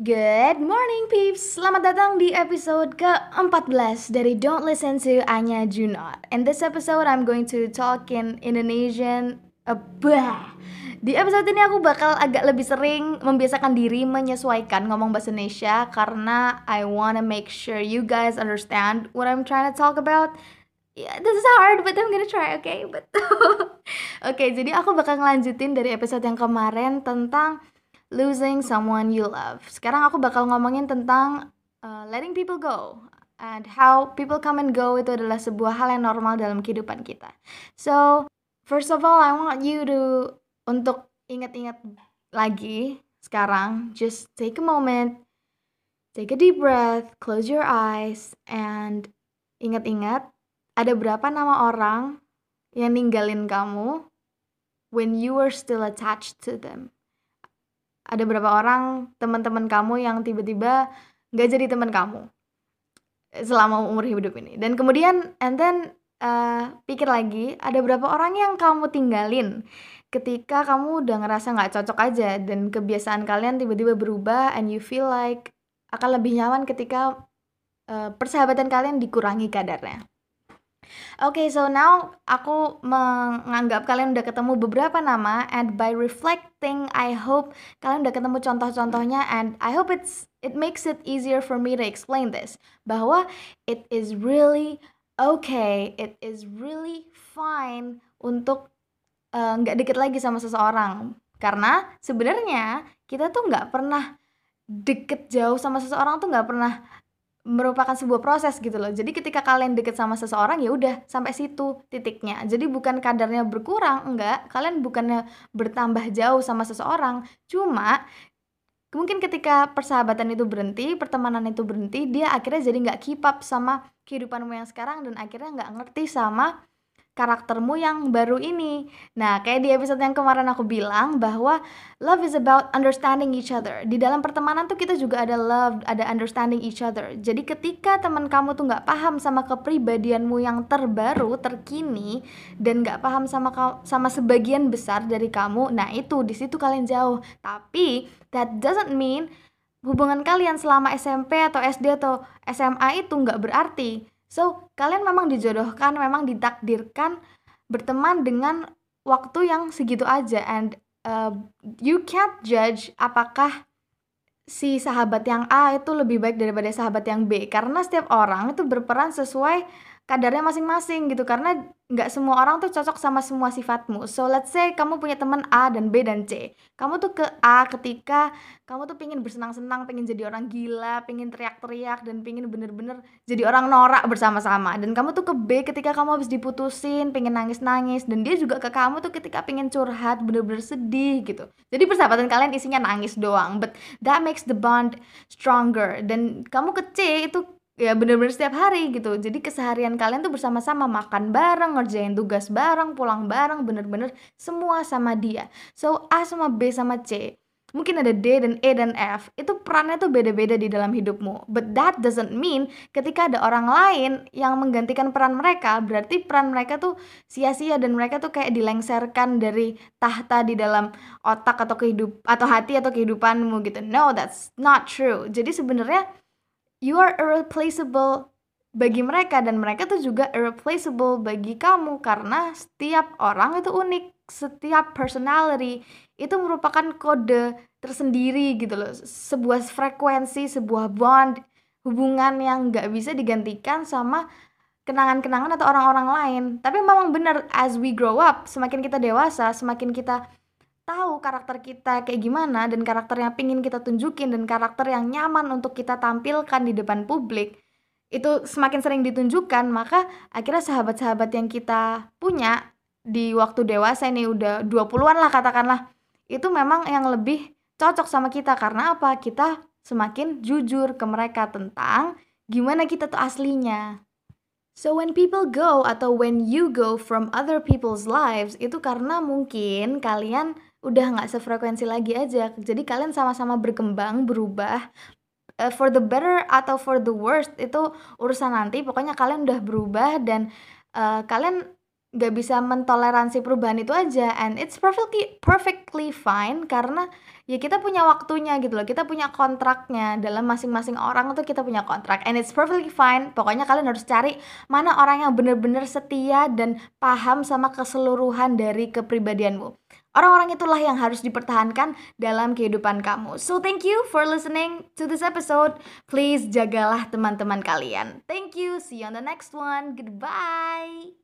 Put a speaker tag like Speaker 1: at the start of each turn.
Speaker 1: Good morning peeps, selamat datang di episode ke-14 dari Don't Listen to Anya Junot In this episode I'm going to talk in Indonesian uh, bah. Di episode ini aku bakal agak lebih sering membiasakan diri menyesuaikan ngomong bahasa Indonesia Karena I wanna make sure you guys understand what I'm trying to talk about Yeah, this is hard, but I'm gonna try, okay? But Oke, okay, jadi aku bakal ngelanjutin dari episode yang kemarin tentang losing someone you love. Sekarang aku bakal ngomongin tentang uh, letting people go and how people come and go itu adalah sebuah hal yang normal dalam kehidupan kita. So, first of all, I want you to untuk ingat-ingat lagi sekarang, just take a moment, take a deep breath, close your eyes, and ingat-ingat ada berapa nama orang yang ninggalin kamu when you were still attached to them ada berapa orang teman-teman kamu yang tiba-tiba nggak jadi teman kamu selama umur hidup ini. Dan kemudian and then uh, pikir lagi ada berapa orang yang kamu tinggalin ketika kamu udah ngerasa nggak cocok aja dan kebiasaan kalian tiba-tiba berubah and you feel like akan lebih nyaman ketika uh, persahabatan kalian dikurangi kadarnya Oke, okay, so now aku menganggap kalian udah ketemu beberapa nama and by reflecting I hope kalian udah ketemu contoh-contohnya and I hope it's it makes it easier for me to explain this bahwa it is really okay, it is really fine untuk eh, nggak uh, deket lagi sama seseorang. Karena sebenarnya kita tuh nggak pernah deket jauh sama seseorang tuh nggak pernah merupakan sebuah proses gitu loh. Jadi ketika kalian deket sama seseorang ya udah sampai situ titiknya. Jadi bukan kadarnya berkurang, enggak. Kalian bukannya bertambah jauh sama seseorang. Cuma mungkin ketika persahabatan itu berhenti, pertemanan itu berhenti, dia akhirnya jadi nggak keep up sama kehidupanmu yang sekarang dan akhirnya nggak ngerti sama karaktermu yang baru ini. Nah, kayak di episode yang kemarin aku bilang bahwa love is about understanding each other. Di dalam pertemanan tuh kita juga ada love, ada understanding each other. Jadi ketika teman kamu tuh nggak paham sama kepribadianmu yang terbaru, terkini, dan nggak paham sama sama sebagian besar dari kamu, nah itu di situ kalian jauh. Tapi that doesn't mean hubungan kalian selama SMP atau SD atau SMA itu nggak berarti So, kalian memang dijodohkan, memang ditakdirkan berteman dengan waktu yang segitu aja. And uh, you can't judge apakah si sahabat yang A itu lebih baik daripada sahabat yang B. Karena setiap orang itu berperan sesuai kadarnya masing-masing gitu. Karena nggak semua orang tuh cocok sama semua sifatmu. So let's say kamu punya teman A dan B dan C. Kamu tuh ke A ketika kamu tuh pingin bersenang-senang pingin jadi orang gila pingin teriak-teriak dan pingin bener-bener jadi orang norak bersama-sama. Dan kamu tuh ke B ketika kamu habis diputusin pingin nangis-nangis. Dan dia juga ke kamu tuh ketika pingin curhat bener-bener sedih gitu. Jadi persahabatan kalian isinya nangis doang. But that makes the bond stronger. Dan kamu ke C itu ya bener-bener setiap hari gitu. Jadi keseharian kalian tuh bersama-sama makan bareng ngerjain tugas bareng pulang bareng bener-bener semua sama dia. So A sama B sama C mungkin ada D dan E dan F itu perannya tuh beda-beda di dalam hidupmu. But that doesn't mean ketika ada orang lain yang menggantikan peran mereka berarti peran mereka tuh sia-sia dan mereka tuh kayak dilengserkan dari tahta di dalam otak atau kehidup atau hati atau kehidupanmu gitu. No that's not true. Jadi sebenarnya you are irreplaceable bagi mereka dan mereka tuh juga irreplaceable bagi kamu karena setiap orang itu unik setiap personality itu merupakan kode tersendiri gitu loh. Sebuah frekuensi sebuah bond hubungan yang nggak bisa digantikan sama kenangan-kenangan atau orang-orang lain. Tapi memang benar as we grow up semakin kita dewasa semakin kita tahu karakter kita kayak gimana dan karakter yang pingin kita tunjukin dan karakter yang nyaman untuk kita tampilkan di depan publik itu semakin sering ditunjukkan maka akhirnya sahabat-sahabat yang kita punya di waktu dewasa ini udah 20-an lah katakanlah itu memang yang lebih cocok sama kita. Karena apa? Kita semakin jujur ke mereka tentang gimana kita tuh aslinya. So when people go atau when you go from other people's lives itu karena mungkin kalian udah nggak sefrekuensi lagi aja. Jadi kalian sama-sama berkembang berubah uh, for the better atau for the worst itu urusan nanti. Pokoknya kalian udah berubah dan uh, kalian nggak bisa mentoleransi perubahan itu aja. And it's perfectly perfectly fine karena ya kita punya waktunya gitu loh. Kita punya kontraknya. Dalam masing-masing orang itu kita punya kontrak. And it's perfectly fine. Pokoknya kalian harus cari mana orang yang bener-bener setia dan paham sama keseluruhan dari kepribadianmu Orang-orang itulah yang harus dipertahankan dalam kehidupan kamu. So thank you for listening to this episode. Please jagalah teman-teman kalian. Thank you. See you on the next one. Goodbye.